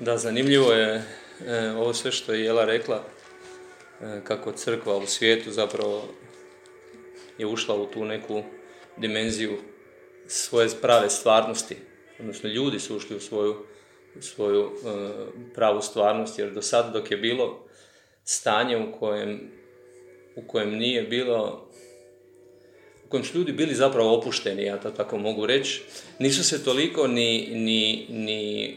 Da, zanimljivo je e, ovo sve što je Jela rekla, e, kako crkva u svijetu zapravo je ušla u tu neku dimenziju svoje prave stvarnosti, odnosno ljudi su ušli u svoju, svoju e, pravu stvarnost, jer do sada dok je bilo stanje u kojem, u kojem nije bilo kojem su ljudi bili zapravo opušteni, ja to tako mogu reći, nisu se toliko ni, ni, ni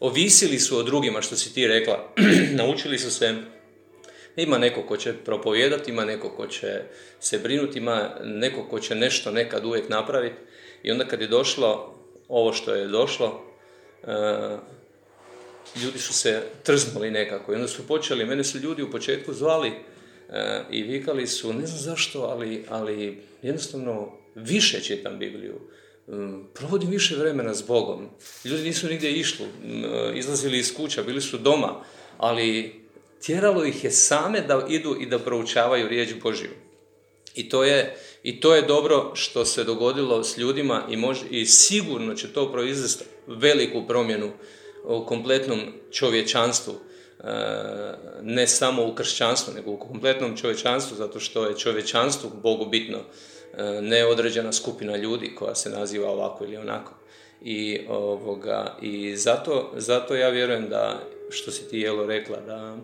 ovisili su o drugima, što si ti rekla. Naučili su se, ima neko ko će propovijedati, ima neko ko će se brinuti, ima neko ko će nešto nekad uvijek napraviti. I onda kad je došlo ovo što je došlo, e, ljudi su se trznuli nekako. I onda su počeli, mene su ljudi u početku zvali e, i vikali su, ne znam zašto, ali, ali jednostavno više čitam Bibliju provodim više vremena s Bogom. Ljudi nisu nigdje išli, izlazili iz kuća, bili su doma, ali tjeralo ih je same da idu i da proučavaju riječ Božju. I to je, i to je dobro što se dogodilo s ljudima i, mož, i sigurno će to proizvesti veliku promjenu u kompletnom čovječanstvu. E, ne samo u kršćanstvu, nego u kompletnom čovječanstvu, zato što je čovječanstvu Bogu bitno E, neodređena skupina ljudi koja se naziva ovako ili onako. I, ovoga, i zato, zato ja vjerujem da, što si ti Jelo rekla, da,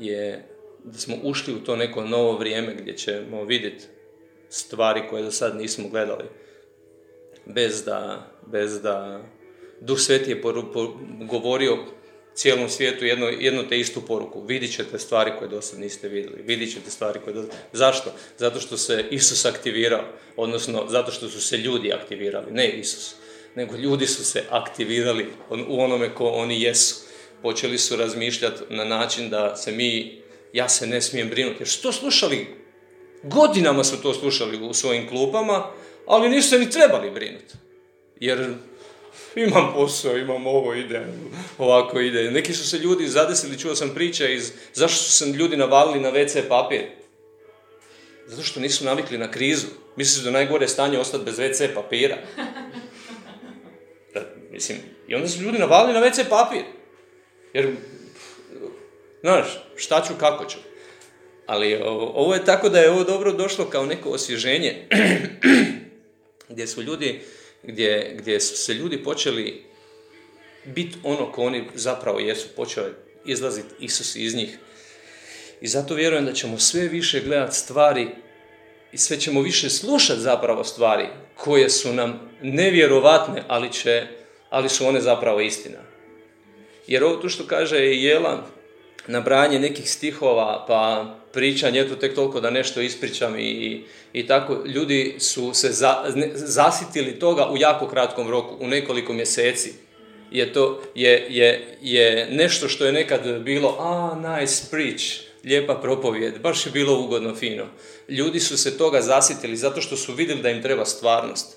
je, da smo ušli u to neko novo vrijeme gdje ćemo vidjeti stvari koje do sad nismo gledali. Bez da, bez da Duh Sveti je govorio cijelom svijetu jednu, jednu te istu poruku. Vidit ćete stvari koje do sad niste vidjeli. Vidit ćete stvari koje do... Zašto? Zato što se Isus aktivirao, odnosno zato što su se ljudi aktivirali, ne Isus. Nego ljudi su se aktivirali u onome ko oni jesu. Počeli su razmišljati na način da se mi, ja se ne smijem brinuti. Jer su to slušali, godinama su to slušali u svojim klupama, ali nisu se ni trebali brinuti. Jer imam posao, imam ovo, ide, ovako ide. Neki su se ljudi zadesili, čuo sam priče iz zašto su se ljudi navalili na WC papir. Zato što nisu navikli na krizu. Misliš da najgore stanje ostati bez WC papira. Da, mislim, i onda su ljudi navalili na WC papir. Jer, znaš, šta ću, kako ću. Ali ovo, ovo je tako da je ovo dobro došlo kao neko osvježenje gdje su ljudi gdje, gdje su se ljudi počeli biti ono ko oni zapravo jesu, počeo izlaziti Isus iz njih. I zato vjerujem da ćemo sve više gledati stvari i sve ćemo više slušati zapravo stvari koje su nam nevjerovatne, ali, će, ali su one zapravo istina. Jer ovo tu što kaže Jela, nabranje nekih stihova, pa pričanje, eto tek toliko da nešto ispričam i, i tako, ljudi su se za, zasitili toga u jako kratkom roku, u nekoliko mjeseci. Je to je, je, je nešto što je nekad bilo, a, nice preach, lijepa propovijed, baš je bilo ugodno, fino. Ljudi su se toga zasitili zato što su vidjeli da im treba stvarnost,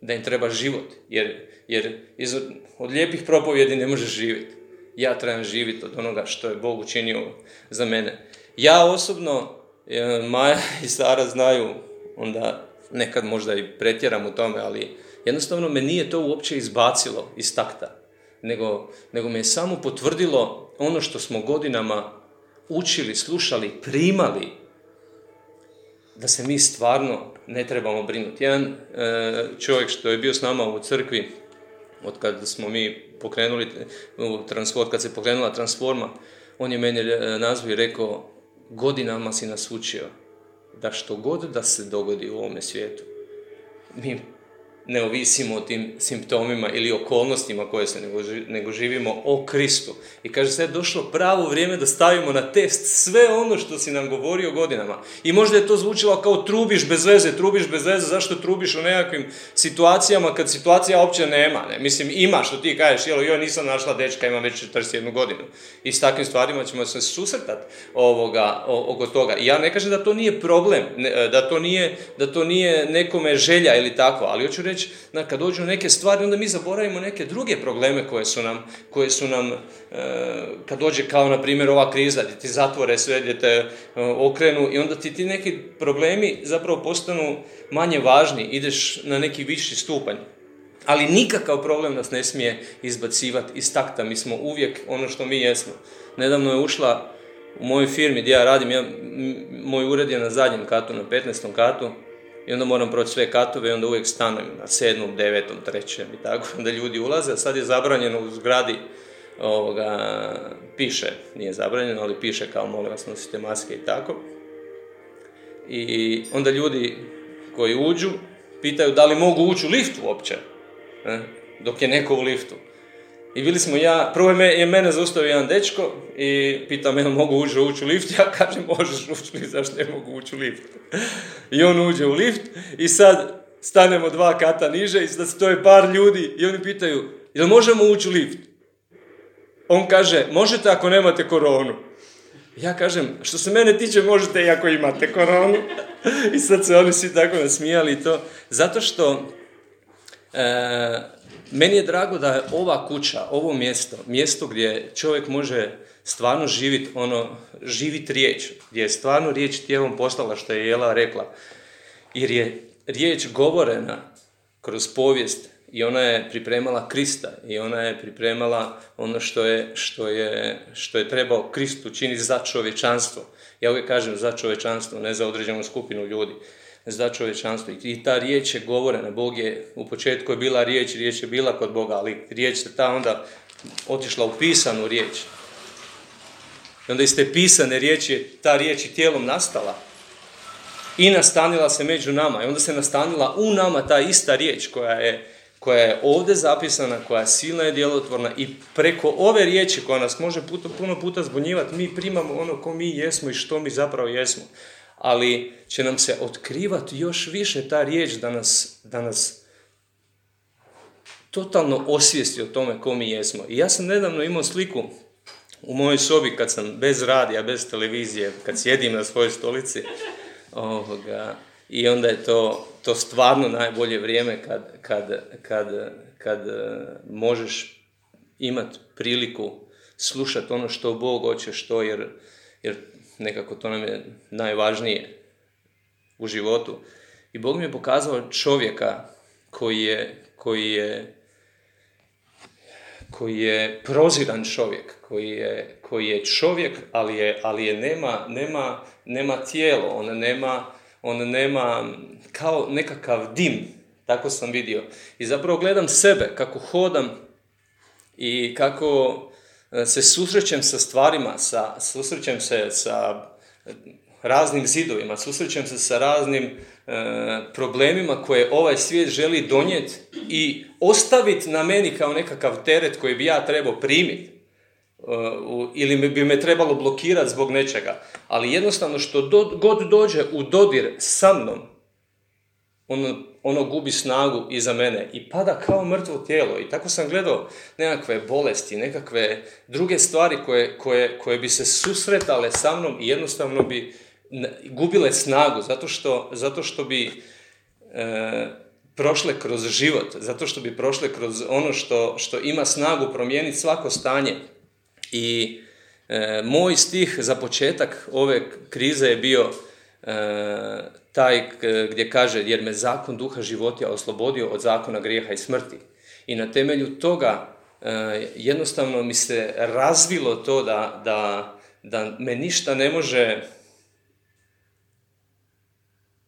da im treba život, jer, jer iz, od lijepih propovjedi ne možeš živjeti. Ja trebam živjeti od onoga što je Bog učinio za mene. Ja osobno, e, Maja i Sara znaju, onda nekad možda i pretjeram u tome, ali jednostavno me nije to uopće izbacilo iz takta, nego, nego me je samo potvrdilo ono što smo godinama učili, slušali, primali, da se mi stvarno ne trebamo brinuti. Jedan e, čovjek što je bio s nama u crkvi, od kad smo mi pokrenuli transport, kad se pokrenula transforma, on je meni e, nazvao i rekao, godinama si nas učio da što god da se dogodi u ovome svijetu, mi ne ovisimo o tim simptomima ili okolnostima koje se, nego, živimo o Kristu. I kaže se je došlo pravo vrijeme da stavimo na test sve ono što si nam govorio godinama. I možda je to zvučilo kao trubiš bez veze, trubiš bez veze, zašto trubiš u nekakvim situacijama kad situacija uopće nema. Ne? Mislim, ima što ti kažeš, jel, joj nisam našla dečka, imam već 41 godinu. I s takvim stvarima ćemo se susretati ovoga, oko toga. I ja ne kažem da to nije problem, da to nije, da to nije nekome želja ili tako, ali hoću reći na, kad dođu neke stvari, onda mi zaboravimo neke druge probleme koje su nam, koje su nam e, kad dođe kao, na primjer, ova kriza, gdje ti zatvore sve, gdje te e, okrenu i onda ti ti neki problemi zapravo postanu manje važni, ideš na neki viši stupanj. Ali nikakav problem nas ne smije izbacivati iz takta. Mi smo uvijek ono što mi jesmo. Nedavno je ušla u mojoj firmi gdje ja radim, ja, moj ured je na zadnjem katu, na 15. katu, i onda moram proći sve katove i onda uvijek stanujem na sedmom, devetom, trećem i tako, da ljudi ulaze, a sad je zabranjeno u zgradi, ovoga, piše, nije zabranjeno, ali piše kao molim vas nosite maske i tako. I onda ljudi koji uđu, pitaju da li mogu ući u lift uopće, dok je neko u liftu. I bili smo ja, prvo je mene zaustavio jedan dečko i pitao me mogu ući, ući u lift, ja kažem možeš ući u lift, zašto ne mogu ući u lift. I on uđe u lift i sad stanemo dva kata niže i sad stoje par ljudi i oni pitaju jel možemo ući u lift? On kaže možete ako nemate koronu. Ja kažem, što se mene tiče, možete i ako imate koronu. I sad se oni svi tako nasmijali i to. Zato što e, meni je drago da je ova kuća, ovo mjesto, mjesto gdje čovjek može stvarno živjeti ono, živit riječ, gdje je stvarno riječ tijelom poslala što je Jela rekla. Jer je riječ govorena kroz povijest i ona je pripremala Krista i ona je pripremala ono što je, što je, što je trebao Krist učiniti za čovječanstvo. Ja uvijek kažem za čovječanstvo, ne za određenu skupinu ljudi za čovječanstvo. I ta riječ je govorena. Bog je, u početku je bila riječ, riječ je bila kod Boga, ali riječ se ta onda otišla u pisanu riječ. I onda iz te pisane riječi, ta riječ i tijelom nastala. I nastanila se među nama. I onda se nastanila u nama ta ista riječ koja je, koja je ovdje zapisana, koja je silna i djelotvorna i preko ove riječi koja nas može puno puta zbunjivati, mi primamo ono ko mi jesmo i što mi zapravo jesmo ali će nam se otkrivati još više ta riječ da nas, da nas totalno osvijesti o tome ko mi jesmo. I ja sam nedavno imao sliku u mojoj sobi kad sam bez radija, bez televizije, kad sjedim na svojoj stolici ovoga, i onda je to, to stvarno najbolje vrijeme kad, kad, kad, kad e, možeš imati priliku slušati ono što Bog hoće, što jer, jer nekako to nam je najvažnije u životu. I Bog mi je pokazao čovjeka koji je, koji je, koji je proziran čovjek, koji je, koji je čovjek, ali je, ali je nema, nema, nema tijelo, on nema, on nema kao nekakav dim, tako sam vidio. I zapravo gledam sebe, kako hodam i kako se susrećem sa stvarima, sa, susrećem se sa e, raznim zidovima, susrećem se sa raznim e, problemima koje ovaj svijet želi donijeti i ostaviti na meni kao nekakav teret koji bi ja trebao primiti ili bi me trebalo blokirati zbog nečega. Ali jednostavno što god dođe u dodir sa mnom, ono, ono gubi snagu iza mene i pada kao mrtvo tijelo. I tako sam gledao nekakve bolesti, nekakve druge stvari koje, koje, koje bi se susretale sa mnom i jednostavno bi gubile snagu zato što, zato što bi e, prošle kroz život, zato što bi prošle kroz ono što, što ima snagu promijeniti svako stanje. I e, moj stih za početak ove krize je bio e, taj gdje kaže jer me zakon duha života oslobodio od zakona grijeha i smrti. I na temelju toga e, jednostavno mi se razvilo to da, da, da me ništa ne može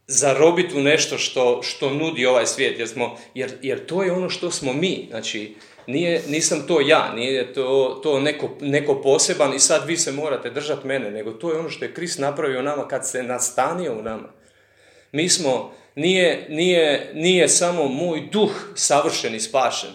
zarobiti u nešto što, što nudi ovaj svijet, jer, smo, jer, jer to je ono što smo mi. Znači, nije, nisam to ja, nije to, to neko, neko poseban i sad vi se morate držati mene, nego to je ono što je Krist napravio nama kad se nastanio u nama. Mi smo, nije, nije, nije samo moj duh savršen i spašen,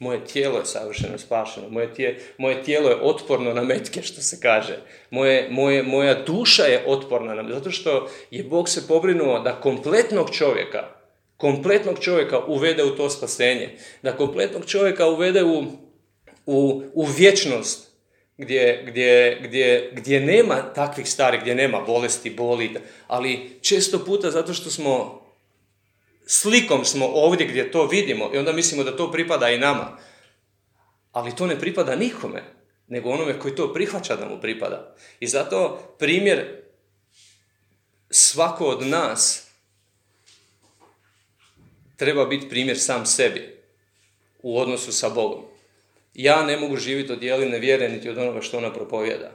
moje tijelo je savršeno spašeno, moje, tije, moje tijelo je otporno na metke, što se kaže. Moje, moje, moja duša je otporna na zato što je Bog se pobrinuo da kompletnog čovjeka, kompletnog čovjeka uvede u to spasenje, da kompletnog čovjeka uvede u, u, u vječnost, gdje, gdje, gdje, gdje nema takvih stvari, gdje nema bolesti, boli, ali često puta zato što smo slikom smo ovdje gdje to vidimo i onda mislimo da to pripada i nama. Ali to ne pripada nikome, nego onome koji to prihvaća da mu pripada. I zato primjer svako od nas treba biti primjer sam sebi. u odnosu sa Bogom. Ja ne mogu živjeti od jeline vjere niti od onoga što ona propovjeda.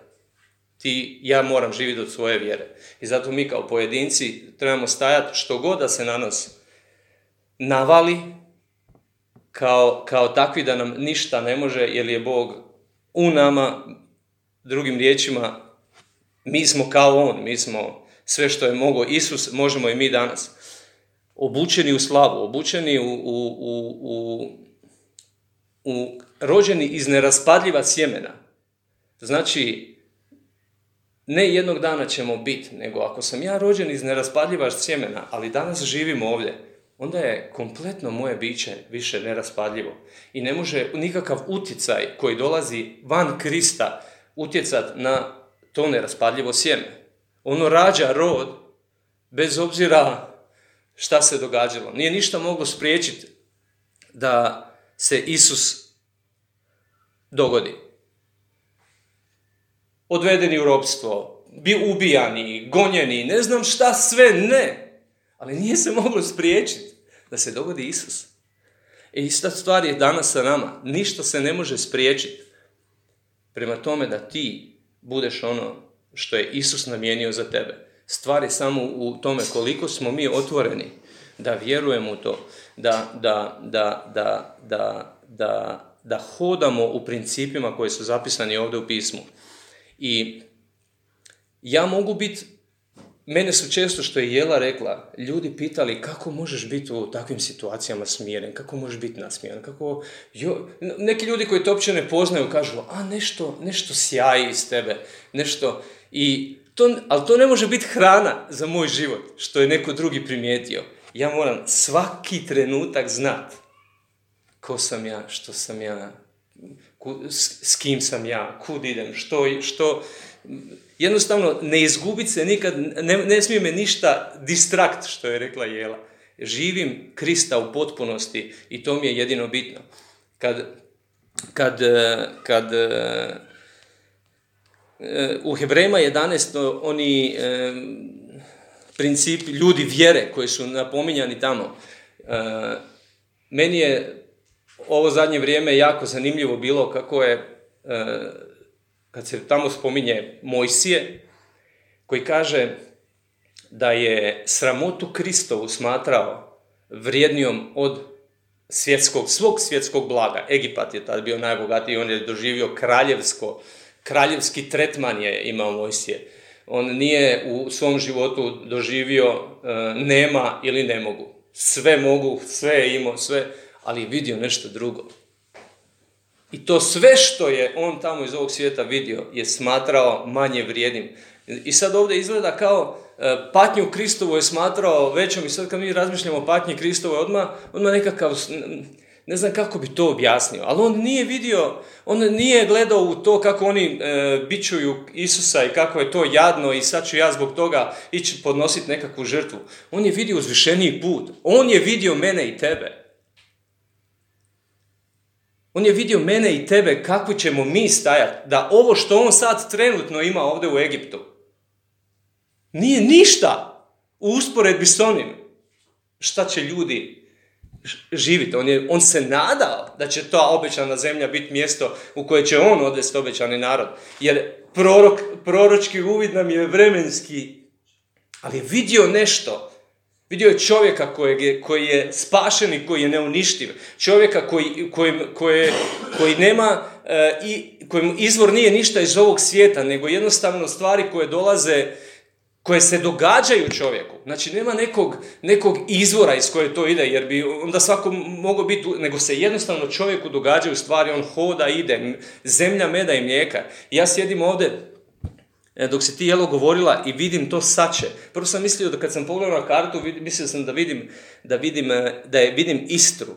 Ti, ja moram živjeti od svoje vjere. I zato mi kao pojedinci trebamo stajati što god da se na nas navali, kao, kao takvi da nam ništa ne može, jer je Bog u nama, drugim riječima, mi smo kao On, mi smo sve što je mogao Isus, možemo i mi danas. Obučeni u slavu, obučeni u, u, u, u rođeni iz neraspadljiva sjemena. Znači, ne jednog dana ćemo biti, nego ako sam ja rođen iz neraspadljiva sjemena, ali danas živim ovdje, onda je kompletno moje biće više neraspadljivo. I ne može nikakav utjecaj koji dolazi van Krista utjecat na to neraspadljivo sjeme. Ono rađa rod bez obzira šta se događalo. Nije ništa moglo spriječiti da se Isus dogodi. Odvedeni u robstvo, bi ubijani, gonjeni, ne znam šta sve, ne. Ali nije se moglo spriječiti da se dogodi Isus. I ista stvar je danas sa nama. Ništa se ne može spriječiti. Prema tome da ti budeš ono što je Isus namijenio za tebe. Stvar je samo u tome koliko smo mi otvoreni da vjerujemo u to, da, da, da, da, da, da, da hodamo u principima koji su zapisani ovdje u pismu. I ja mogu biti Mene su često, što je Jela rekla, ljudi pitali kako možeš biti u takvim situacijama smiren, kako možeš biti nasmijen, kako... Jo, neki ljudi koji te uopće ne poznaju kažu, a nešto, nešto sjaji iz tebe, nešto... I to, ali to ne može biti hrana za moj život, što je neko drugi primijetio. Ja moram svaki trenutak znat ko sam ja, što sam ja, s, s kim sam ja, kud idem, što, što, jednostavno ne izgubiti se nikad, ne, ne smije me ništa distrakt, što je rekla Jela. Živim Krista u potpunosti i to mi je jedino bitno. Kad, kad, kad u Hebrejima 11. oni principi, ljudi vjere koji su napominjani tamo, meni je ovo zadnje vrijeme jako zanimljivo bilo kako je kad se tamo spominje Mojsije, koji kaže da je sramotu Kristovu smatrao vrijednijom od svjetskog, svog svjetskog blaga. Egipat je tad bio najbogatiji, on je doživio kraljevsko, kraljevski tretman je imao Mojsije. On nije u svom životu doživio e, nema ili ne mogu. Sve mogu, sve je imao, sve, ali je vidio nešto drugo. I to sve što je on tamo iz ovog svijeta vidio je smatrao manje vrijednim. I sad ovdje izgleda kao e, patnju Kristovu je smatrao većom i sad kad mi razmišljamo o patnji Kristovoj odmah, odmah nekakav, ne znam kako bi to objasnio, ali on nije vidio, on nije gledao u to kako oni e, bičuju Isusa i kako je to jadno i sad ću ja zbog toga ići podnositi nekakvu žrtvu. On je vidio uzvišeniji put. On je vidio mene i tebe. On je vidio mene i tebe kako ćemo mi stajati. Da ovo što on sad trenutno ima ovdje u Egiptu nije ništa u usporedbi s onim šta će ljudi živjeti. On, je, on se nadao da će ta obećana zemlja biti mjesto u koje će on odvesti obećani narod. Jer prorok, proročki uvid nam je vremenski, ali je vidio nešto Vidio je čovjeka je, koji je spašen i koji je neuništiv. Čovjeka koji, koji, koji, koji nema e, i kojemu izvor nije ništa iz ovog svijeta, nego jednostavno stvari koje dolaze, koje se događaju čovjeku. Znači nema nekog, nekog izvora iz koje to ide, jer bi onda svako mogao biti, nego se jednostavno čovjeku događaju stvari, on hoda, ide, zemlja, meda i mlijeka. Ja sjedim ovdje E, dok si ti jelo govorila i vidim to sače. Prvo sam mislio da kad sam pogledao na kartu, mislio sam da vidim, da vidim, e, da je vidim Istru.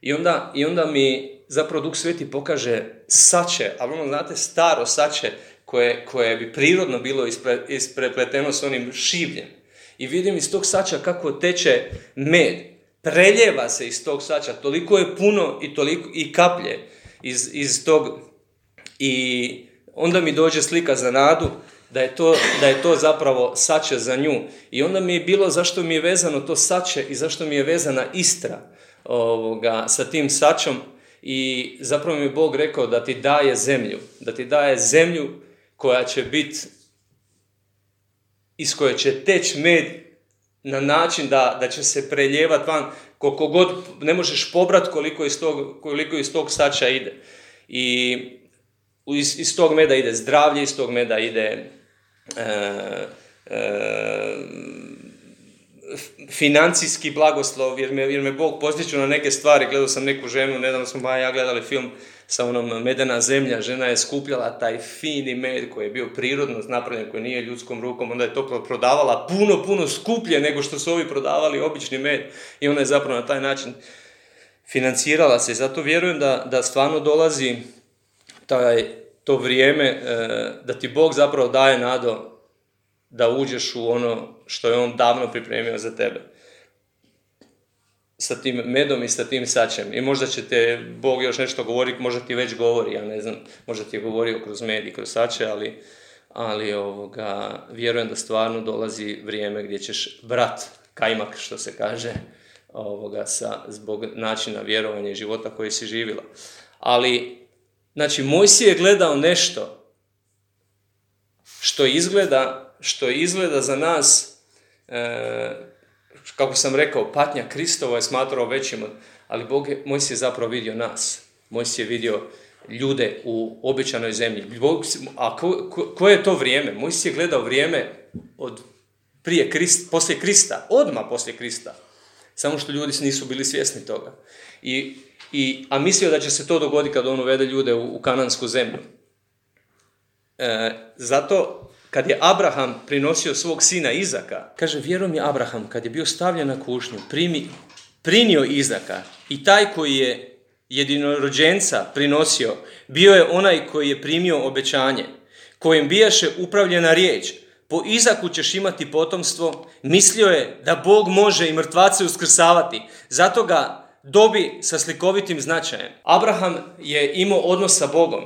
I onda, I onda mi zapravo Duh Sveti pokaže sače, ali ono, znate, staro sače koje, koje bi prirodno bilo ispre, isprepleteno s onim šivljem. I vidim iz tog sača kako teče med. Preljeva se iz tog sača. Toliko je puno i, toliko, i kaplje iz, iz tog. I onda mi dođe slika za nadu da je, to, da je to zapravo sače za nju. I onda mi je bilo zašto mi je vezano to sače i zašto mi je vezana Istra ovoga, sa tim sačom. i zapravo mi je Bog rekao da ti daje zemlju, da ti daje zemlju koja će biti, iz koje će teći med na način da, da će se preljevat van, koliko god ne možeš pobrat koliko iz tog, koliko iz tog sača ide. I iz, iz tog meda ide zdravlje, iz tog meda ide e, e, financijski blagoslov, jer me, jer me Bog postiću na neke stvari. Gledao sam neku ženu, nedavno smo ja gledali film sa onom Medena zemlja. Žena je skupljala taj fini med koji je bio prirodno napravljen, koji nije ljudskom rukom. Onda je to prodavala puno, puno skuplje nego što su ovi prodavali obični med. I ona je zapravo na taj način financirala se. Zato vjerujem da, da stvarno dolazi taj, to vrijeme e, da ti Bog zapravo daje nado da uđeš u ono što je on davno pripremio za tebe. Sa tim medom i sa tim sačem. I možda će te Bog još nešto govoriti, možda ti već govori, ja ne znam, možda ti je govorio kroz med i kroz sače, ali, ali ovoga, vjerujem da stvarno dolazi vrijeme gdje ćeš brat kajmak, što se kaže, ovoga, sa, zbog načina vjerovanja i života koji si živjela. Ali, znači, si je gledao nešto što izgleda što izgleda za nas, e, kako sam rekao, patnja Kristova je smatrao većim, ali Bog je, moj si je zapravo vidio nas. Moj si je vidio ljude u obećanoj zemlji. a ko, koje je to vrijeme? Moj si je gledao vrijeme od prije Krist, poslije Krista, odmah poslije Krista. Samo što ljudi nisu bili svjesni toga. I, i, a mislio da će se to dogoditi kad on uvede ljude u, u kanansku zemlju. E, zato kad je Abraham prinosio svog sina Izaka, kaže, vjerom je Abraham, kad je bio stavljen na kušnju, primi, prinio Izaka i taj koji je jedinorođenca prinosio, bio je onaj koji je primio obećanje, kojim bijaše upravljena riječ, po Izaku ćeš imati potomstvo, mislio je da Bog može i mrtvace uskrsavati, zato ga dobi sa slikovitim značajem. Abraham je imao odnos sa Bogom,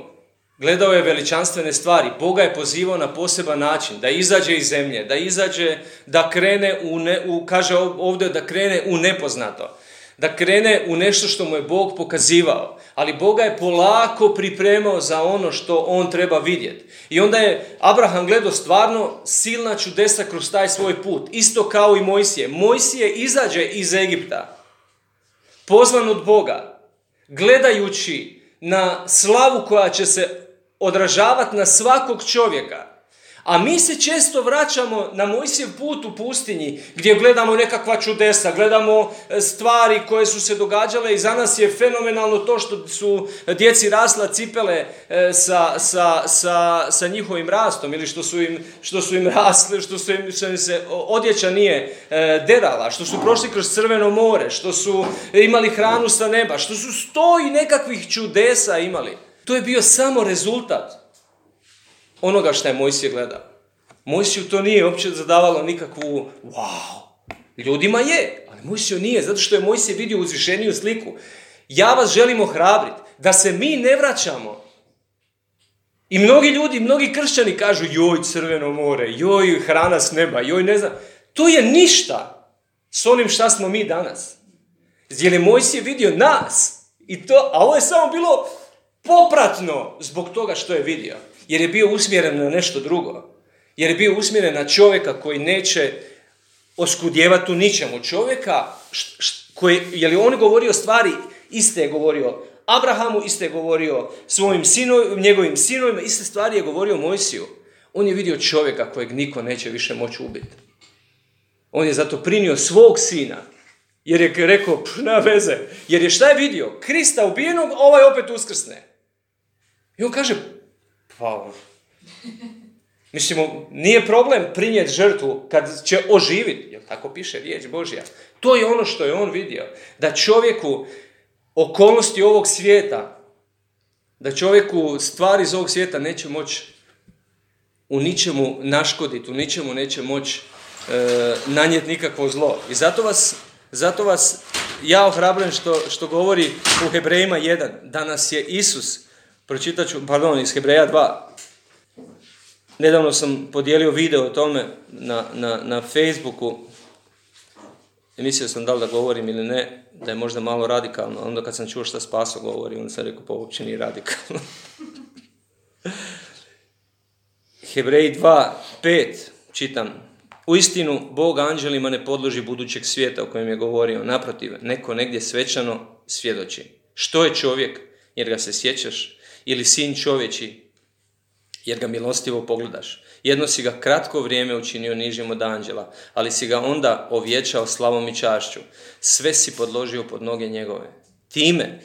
Gledao je veličanstvene stvari. Boga je pozivao na poseban način. Da izađe iz zemlje. Da izađe, da krene u, ne, u kaže ovdje, da krene u nepoznato. Da krene u nešto što mu je Bog pokazivao. Ali Boga je polako pripremao za ono što on treba vidjeti. I onda je Abraham gledao stvarno silna čudesa kroz taj svoj put. Isto kao i Mojsije. Mojsije izađe iz Egipta. Pozvan od Boga. Gledajući na slavu koja će se odražavati na svakog čovjeka. A mi se često vraćamo na Mojsijev put u pustinji gdje gledamo nekakva čudesa, gledamo e, stvari koje su se događale i za nas je fenomenalno to što su djeci rasla cipele e, sa, sa, sa, sa njihovim rastom ili što su im, što su im rasli, što su im, što se odjeća nije e, derala, što su prošli kroz crveno more, što su imali hranu sa neba, što su sto i nekakvih čudesa imali. To je bio samo rezultat onoga što je Mojsije gledao. Mojsiju to nije uopće zadavalo nikakvu wow. Ljudima je, ali Mojsiju nije, zato što je Mojsije vidio uzvišeniju sliku. Ja vas želim ohrabriti da se mi ne vraćamo. I mnogi ljudi, mnogi kršćani kažu joj crveno more, joj hrana s neba, joj ne znam. To je ništa s onim šta smo mi danas. Jer je Mojsije vidio nas. I to, a ovo je samo bilo popratno zbog toga što je vidio. Jer je bio usmjeren na nešto drugo. Jer je bio usmjeren na čovjeka koji neće oskudjevati u ničemu. Čovjeka koji, je li on govorio stvari, iste je govorio Abrahamu, iste je govorio svojim sinovima, njegovim sinovima, iste stvari je govorio Mojsiju. On je vidio čovjeka kojeg niko neće više moći ubiti. On je zato prinio svog sina jer je rekao, na veze. Jer je šta je vidio? Krista ubijenog, ovaj opet uskrsne. I on kaže, pa, mislimo, nije problem prinijeti žrtvu kad će oživiti, jer tako piše riječ Božja. To je ono što je on vidio. Da čovjeku okolnosti ovog svijeta, da čovjeku stvari iz ovog svijeta neće moći u ničemu naškoditi, u ničemu neće moći e, nanijeti nikakvo zlo. I zato vas, zato vas ja ohrabrujem što, što govori u Hebrejima 1, da nas je Isus Pročitat ću, pardon, iz Hebreja 2. Nedavno sam podijelio video o tome na, na, na Facebooku. I mislio sam da li da govorim ili ne, da je možda malo radikalno. Onda kad sam čuo šta Spaso govori, onda sam rekao pa uopće nije radikalno. Hebreji 2, 5, čitam. U istinu, Bog anđelima ne podloži budućeg svijeta o kojem je govorio. Naprotiv, neko negdje svečano svjedoči. Što je čovjek, jer ga se sjećaš, ili sin čovječi, jer ga milostivo pogledaš. Jedno si ga kratko vrijeme učinio nižim od anđela, ali si ga onda ovječao slavom i čašću. Sve si podložio pod noge njegove. Time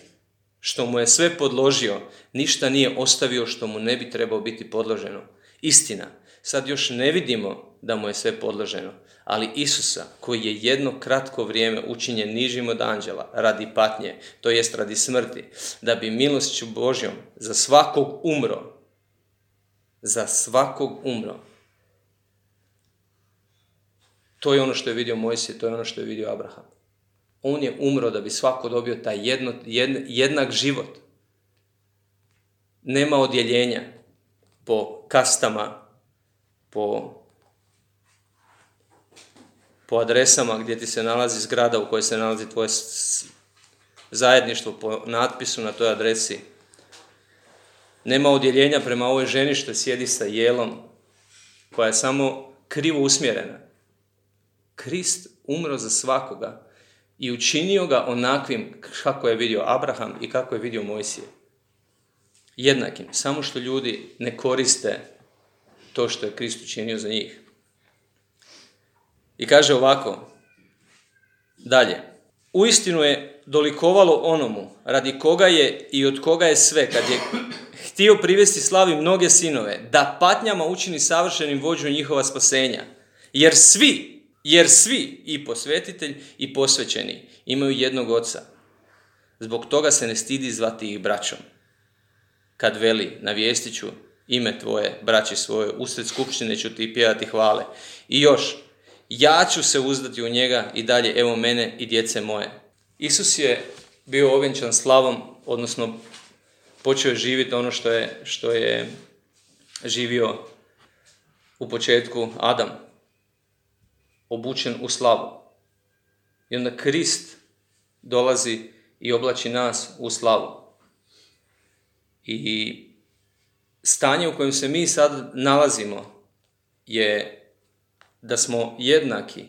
što mu je sve podložio, ništa nije ostavio što mu ne bi trebao biti podloženo. Istina, sad još ne vidimo da mu je sve podloženo, ali Isusa, koji je jedno kratko vrijeme učinjen nižim od anđela, radi patnje, to jest radi smrti, da bi milošću Božjom za svakog umro, za svakog umro. To je ono što je vidio Mojsije, to je ono što je vidio Abraham. On je umro da bi svako dobio taj jedno, jednak život. Nema odjeljenja po kastama, po, po adresama gdje ti se nalazi zgrada u kojoj se nalazi tvoje zajedništvo po natpisu na toj adresi nema odjeljenja prema ovoj ženi što sjedi sa jelom, koja je samo krivo usmjerena. Krist umro za svakoga i učinio ga onakvim kako je vidio Abraham i kako je vidio Mojsije. Jednakim, samo što ljudi ne koriste to što je Krist učinio za njih. I kaže ovako, dalje, uistinu je dolikovalo onomu radi koga je i od koga je sve, kad je htio privesti slavi mnoge sinove, da patnjama učini savršenim vođu njihova spasenja. Jer svi, jer svi, i posvetitelj i posvećeni, imaju jednog oca. Zbog toga se ne stidi zvati ih braćom. Kad veli, navijestit ću ime tvoje, braći svoje, usred skupštine ću ti pjevati hvale. I još, ja ću se uzdati u njega i dalje, evo mene i djece moje. Isus je bio ovenčan slavom, odnosno počeo je živjeti ono što je, što je živio u početku Adam, obučen u slavu. I onda Krist dolazi i oblači nas u slavu. I stanje u kojem se mi sad nalazimo je da smo jednaki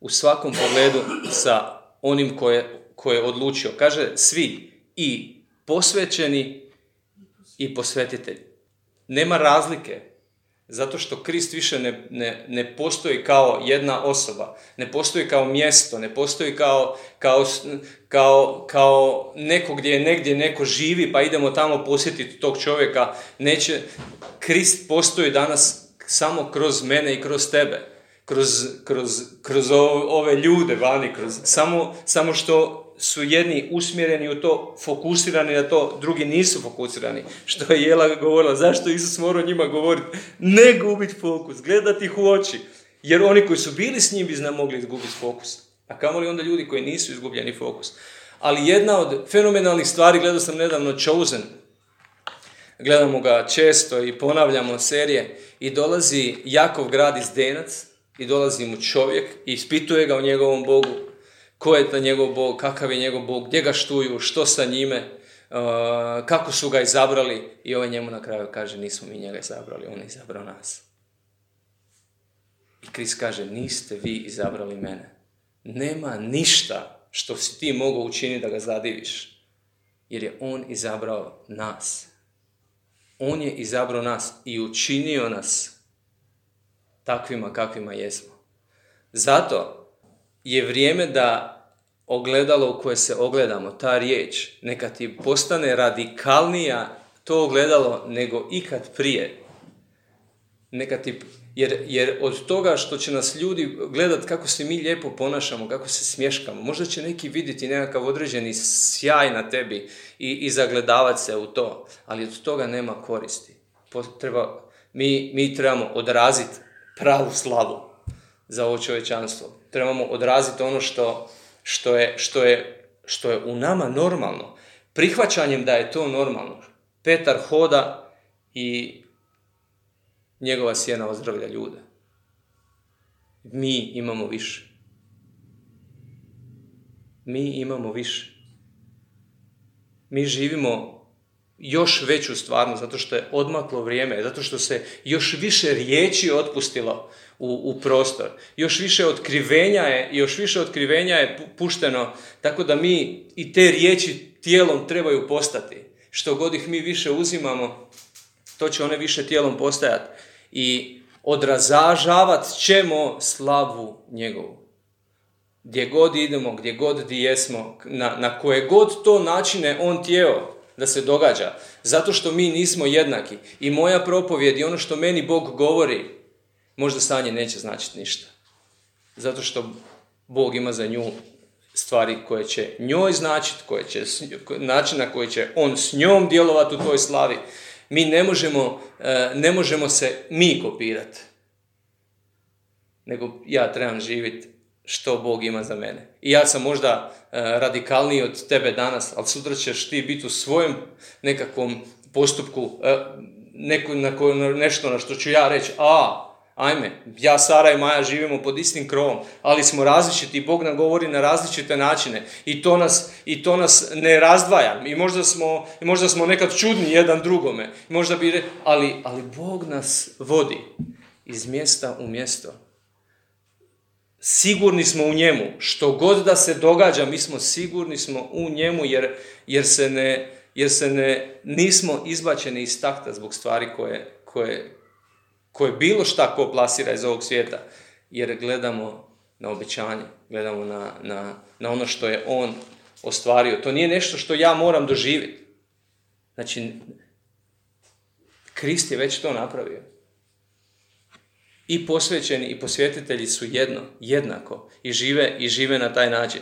u svakom pogledu sa onim koje, koje je odlučio. Kaže svi i posvećeni i posvetitelj. Nema razlike, zato što Krist više ne, ne, ne postoji kao jedna osoba, ne postoji kao mjesto, ne postoji kao, kao, kao, kao neko gdje je negdje neko živi pa idemo tamo posjetiti tog čovjeka. Neće, Krist postoji danas samo kroz mene i kroz tebe. Kroz, kroz, kroz ove ljude vani, kroz, samo, samo što su jedni usmjereni u to, fokusirani na to, drugi nisu fokusirani. Što je Jela govorila, zašto Isus morao njima govoriti? Ne gubiti fokus, gledati ih u oči. Jer oni koji su bili s njim bi znam mogli izgubiti fokus. A kamoli onda ljudi koji nisu izgubljeni fokus. Ali jedna od fenomenalnih stvari, gledao sam nedavno Chosen, gledamo ga često i ponavljamo serije, i dolazi Jakov grad iz Denac, i dolazi mu čovjek i ispituje ga o njegovom Bogu ko je to njegov Bog, kakav je njegov Bog, gdje ga štuju, što sa njime, uh, kako su ga izabrali i ovaj njemu na kraju kaže nismo mi njega izabrali, on je izabrao nas. I Krist kaže niste vi izabrali mene. Nema ništa što si ti mogao učiniti da ga zadiviš. Jer je on izabrao nas. On je izabrao nas i učinio nas takvima kakvima jesmo. Zato je vrijeme da ogledalo u koje se ogledamo, ta riječ, neka ti postane radikalnija to ogledalo nego ikad prije. Neka ti, jer, jer od toga što će nas ljudi gledati kako se mi lijepo ponašamo, kako se smješkamo, možda će neki vidjeti nekakav određeni sjaj na tebi i, i zagledavati se u to, ali od toga nema koristi. Treba, mi, mi trebamo odraziti pravu slavu za ovo čovječanstvo trebamo odraziti ono što, što, je, što, je, što je u nama normalno. Prihvaćanjem da je to normalno. Petar hoda i njegova sjena ozdravlja ljude. Mi imamo više. mi imamo više. Mi živimo još veću stvarnost, zato što je odmaklo vrijeme, zato što se još više riječi otpustilo u, u prostor. Još više otkrivenja je, još više otkrivenja je pušteno, tako da mi i te riječi tijelom trebaju postati. Što god ih mi više uzimamo, to će one više tijelom postajati. I odrazažavat ćemo slavu njegovu. Gdje god idemo, gdje god di jesmo, na, na koje god to načine on tijelo da se događa. Zato što mi nismo jednaki. I moja propovjed i ono što meni Bog govori, možda sanje neće značiti ništa. Zato što Bog ima za nju stvari koje će njoj značiti, koje će, način na koji će on s njom djelovati u toj slavi. Mi ne možemo, e, ne možemo se mi kopirati. Nego ja trebam živjeti što Bog ima za mene. I ja sam možda e, radikalniji od tebe danas, ali sutra ćeš ti biti u svojem nekakvom postupku, e, neko, na nešto na što ću ja reći, a, ajme, ja, Sara i Maja živimo pod istim krovom, ali smo različiti i Bog nam govori na različite načine i to nas, i to nas ne razdvaja. I možda smo, možda smo nekad čudni jedan drugome, možda bi, ali, ali Bog nas vodi iz mjesta u mjesto sigurni smo u njemu. Što god da se događa, mi smo sigurni smo u njemu jer, jer se ne, jer se ne, nismo izbačeni iz takta zbog stvari koje, koje, koje bilo šta ko plasira iz ovog svijeta. Jer gledamo na obećanje, gledamo na, na, na ono što je on ostvario. To nije nešto što ja moram doživjeti. Znači, Krist je već to napravio i posvećeni i posvjetitelji su jedno, jednako i žive, i žive na taj način.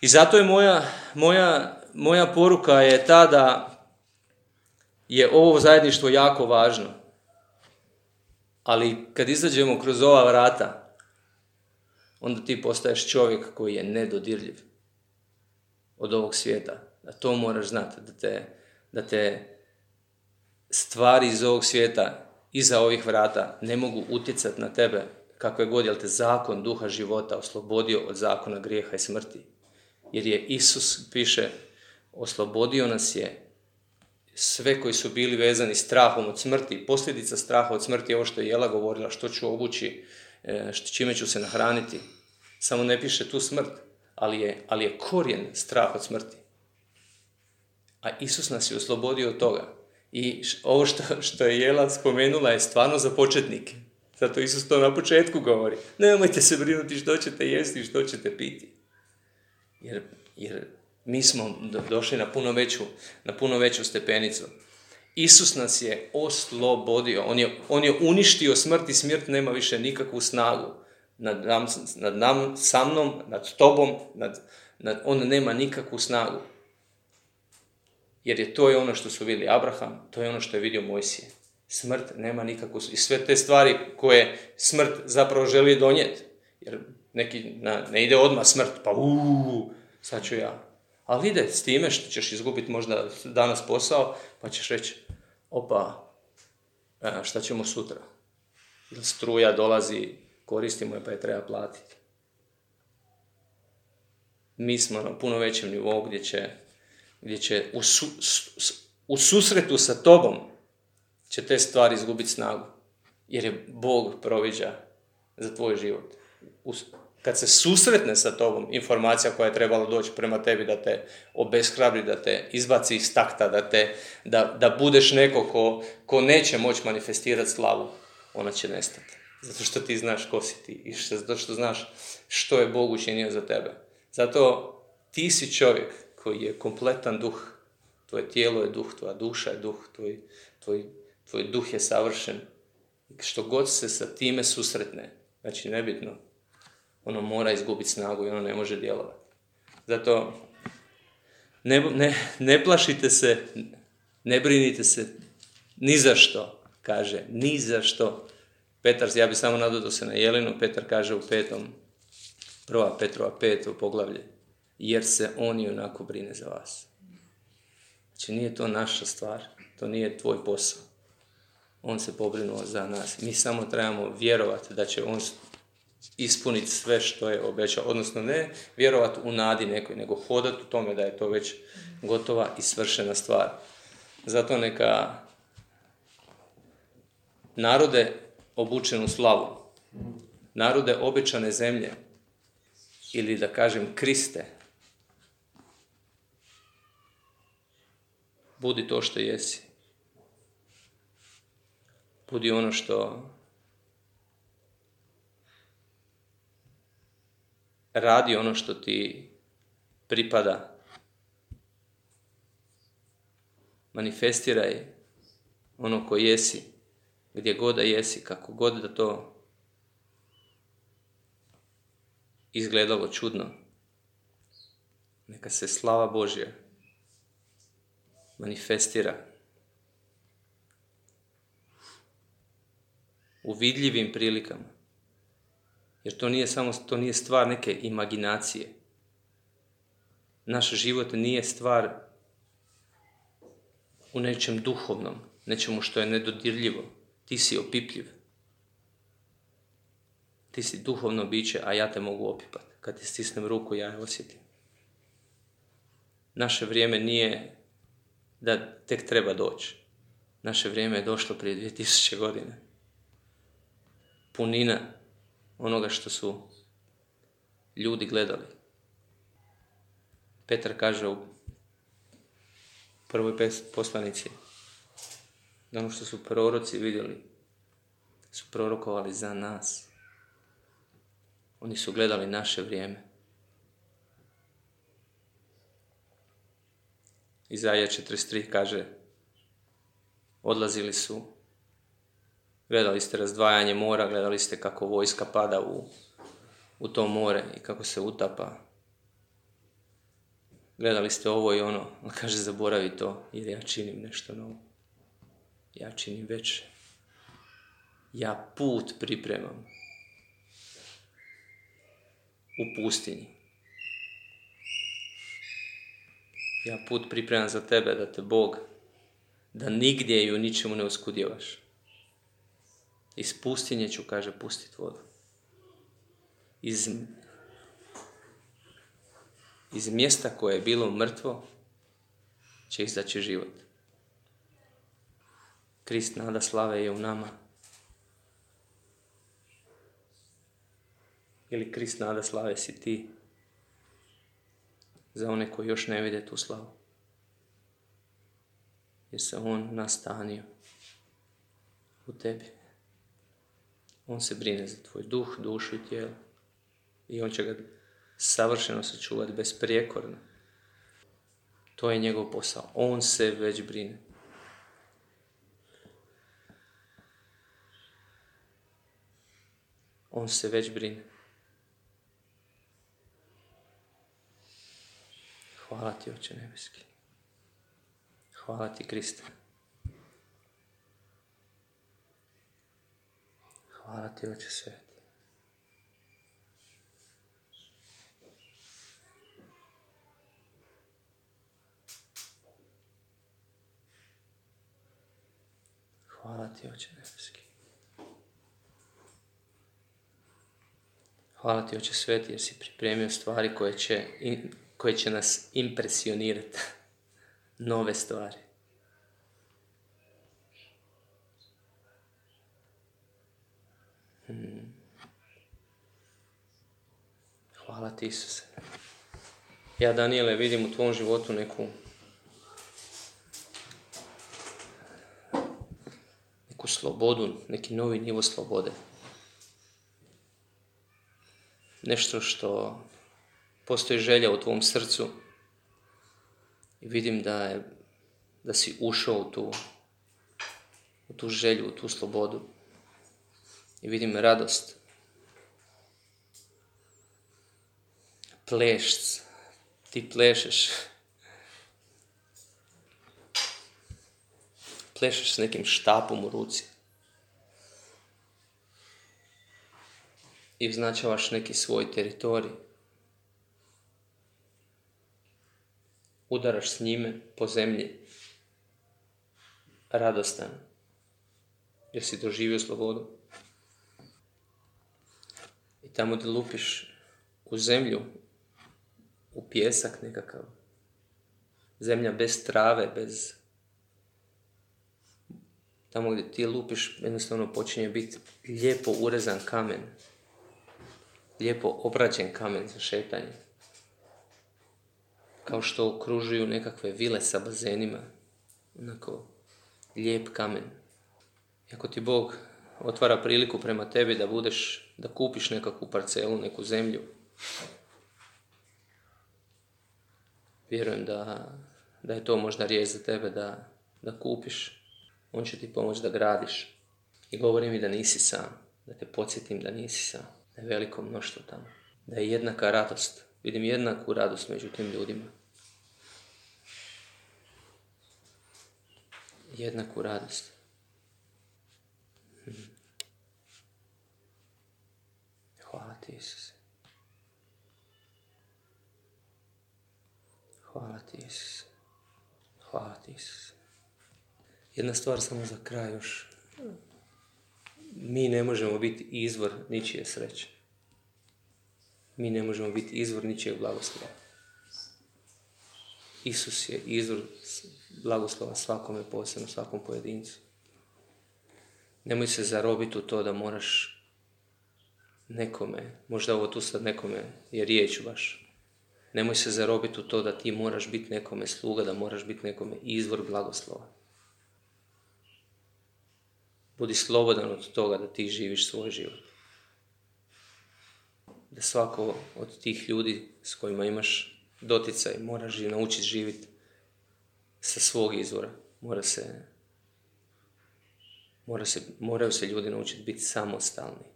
I zato je moja, moja, moja poruka je ta da je ovo zajedništvo jako važno. Ali kad izađemo kroz ova vrata, onda ti postaješ čovjek koji je nedodirljiv od ovog svijeta. Da to moraš znati, da te, da te stvari iz ovog svijeta iza ovih vrata ne mogu utjecati na tebe kakve god, jel te zakon duha života oslobodio od zakona grijeha i smrti. Jer je Isus, piše, oslobodio nas je sve koji su bili vezani strahom od smrti. Posljedica straha od smrti je ovo što je Jela govorila, što ću obući, e, čime ću se nahraniti. Samo ne piše tu smrt, ali je, ali je korijen strah od smrti. A Isus nas je oslobodio od toga. I ovo što, što je Jela spomenula je stvarno za početnike. Zato Isus to na početku govori. Nemojte se brinuti što ćete jesti i što ćete piti. Jer, jer mi smo došli na puno, veću, na puno veću stepenicu. Isus nas je oslobodio. On je, on je uništio smrt i smrt nema više nikakvu snagu. Nad nam, nad nam, sa mnom, nad tobom, nad, nad, on nema nikakvu snagu. Jer je to je ono što su vidjeli Abraham, to je ono što je vidio Mojsije. Smrt nema nikakvu... I sve te stvari koje smrt zapravo želi donijeti. Jer neki, na, ne ide odmah smrt, pa uuu, sad ću ja. Ali ide s time što ćeš izgubiti možda danas posao, pa ćeš reći, opa, e, šta ćemo sutra? Struja dolazi, koristimo je pa je treba platiti. Mi smo na puno većem nivou gdje će gdje će u, u susretu sa tobom će te stvari izgubiti snagu. Jer je Bog proviđa za tvoj život. Kad se susretne sa tobom informacija koja je trebala doći prema tebi da te obeshrabri, da te izbaci iz takta, da, te, da, da budeš neko ko, ko neće moći manifestirati slavu, ona će nestati. Zato što ti znaš ko si ti i zato što znaš što je Bog učinio za tebe. Zato ti si čovjek koji je kompletan duh. Tvoje tijelo je duh, tvoja duša je duh, tvoj, tvoj, tvoj duh je savršen. Što god se sa time susretne, znači nebitno, ono mora izgubiti snagu i ono ne može djelovati. Zato ne, ne, ne plašite se, ne brinite se ni za što, kaže, ni za što. Petar, ja bi samo nadodao se na Jelinu, Petar kaže u petom, prva Petrova pet u poglavlje, jer se on i onako brine za vas. Znači nije to naša stvar, to nije tvoj posao. On se pobrinuo za nas. Mi samo trebamo vjerovati da će on ispuniti sve što je obećao. Odnosno ne vjerovati u nadi nekoj, nego hodati u tome da je to već gotova i svršena stvar. Zato neka narode obučenu slavu, narode obećane zemlje, ili da kažem Kriste, budi to što jesi. Budi ono što radi ono što ti pripada. Manifestiraj ono ko jesi, gdje god da jesi, kako god da to izgledalo čudno. Neka se slava Božja manifestira u vidljivim prilikama. Jer to nije samo, to nije stvar neke imaginacije. Naš život nije stvar u nečem duhovnom, nečemu što je nedodirljivo. Ti si opipljiv. Ti si duhovno biće, a ja te mogu opipati. Kad ti stisnem ruku, ja je osjetim. Naše vrijeme nije da tek treba doći. Naše vrijeme je došlo prije 2000 godine. Punina onoga što su ljudi gledali. Petar kaže u prvoj poslanici da ono što su proroci vidjeli su prorokovali za nas. Oni su gledali naše vrijeme. Izaja 43 kaže odlazili su Gledali ste razdvajanje mora, gledali ste kako vojska pada u, u to more i kako se utapa. Gledali ste ovo i ono, ali kaže zaboravi to jer ja činim nešto novo. Ja činim već. Ja put pripremam u pustinji. Ja put pripremam za tebe da te Bog, da nigdje i u ničemu ne uskudjevaš. Iz pustinje ću, kaže, pustit vodu. Iz, iz mjesta koje je bilo mrtvo će izaći život. Krist nada slave je u nama. Ili Krist nada slave si ti za one koji još ne vide tu slavu. Jer se On nastanio u tebi. On se brine za tvoj duh, dušu i tijelo. I on će ga savršeno sačuvati besprijekorno. To je njegov posao. On se već brine. On se već brine. Hvala ti, Oče Nebeski. Hvala ti, Kriste. Hvala ti, Oče Sveti. Hvala ti, Oče Nebeski. Hvala ti, Oče Sveti, jer si pripremio stvari koje će, koje će nas impresionirati. Nove stvari. Hmm. Hvala ti Isuse. Ja Daniele vidim u tvom životu neku neku slobodu, neki novi nivo slobode. Nešto što postoji želja u tvom srcu i vidim da je da si ušao u tu, u tu želju, u tu slobodu i vidim radost. Plešc, ti plešeš. Plešeš s nekim štapom u ruci. I označavaš neki svoj teritorij. Udaraš s njime po zemlji. Radostan. Jer si doživio slobodu tamo da lupiš u zemlju, u pjesak nekakav. Zemlja bez trave, bez... Tamo gdje ti lupiš, jednostavno počinje biti lijepo urezan kamen. Lijepo obrađen kamen za šetanje. Kao što okružuju nekakve vile sa bazenima. Onako, lijep kamen. ako ti Bog otvara priliku prema tebi da budeš, da kupiš nekakvu parcelu, neku zemlju, vjerujem da, da je to možda riječ za tebe da, da kupiš. On će ti pomoći da gradiš. I govori mi da nisi sam, da te podsjetim da nisi sam, da je veliko mnoštvo tamo. Da je jednaka radost. Vidim jednaku radost među tim ljudima. Jednaku radost. Hmm. Hvala ti, Isuse. Hvala ti, Isuse. Hvala ti, Isuse. Jedna stvar samo za kraj još. Mi ne možemo biti izvor ničije sreće. Mi ne možemo biti izvor ničijeg blagoslova. Isus je izvor blagoslova svakome posebno, svakom pojedincu. Nemoj se zarobiti u to da moraš nekome, možda ovo tu sad nekome je riječ baš, nemoj se zarobiti u to da ti moraš biti nekome sluga, da moraš biti nekome izvor blagoslova. Budi slobodan od toga da ti živiš svoj život. Da svako od tih ljudi s kojima imaš doticaj moraš naučiti živjeti sa svog izvora. Mora se, mora se, moraju se ljudi naučiti biti samostalni.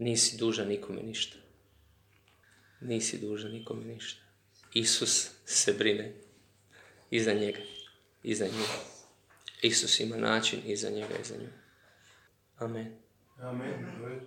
Nisi dužan nikome ništa. Nisi dužan nikome ništa. Isus se brine i za njega i za nju. Isus ima način i za njega i za nju. Amen. Amen.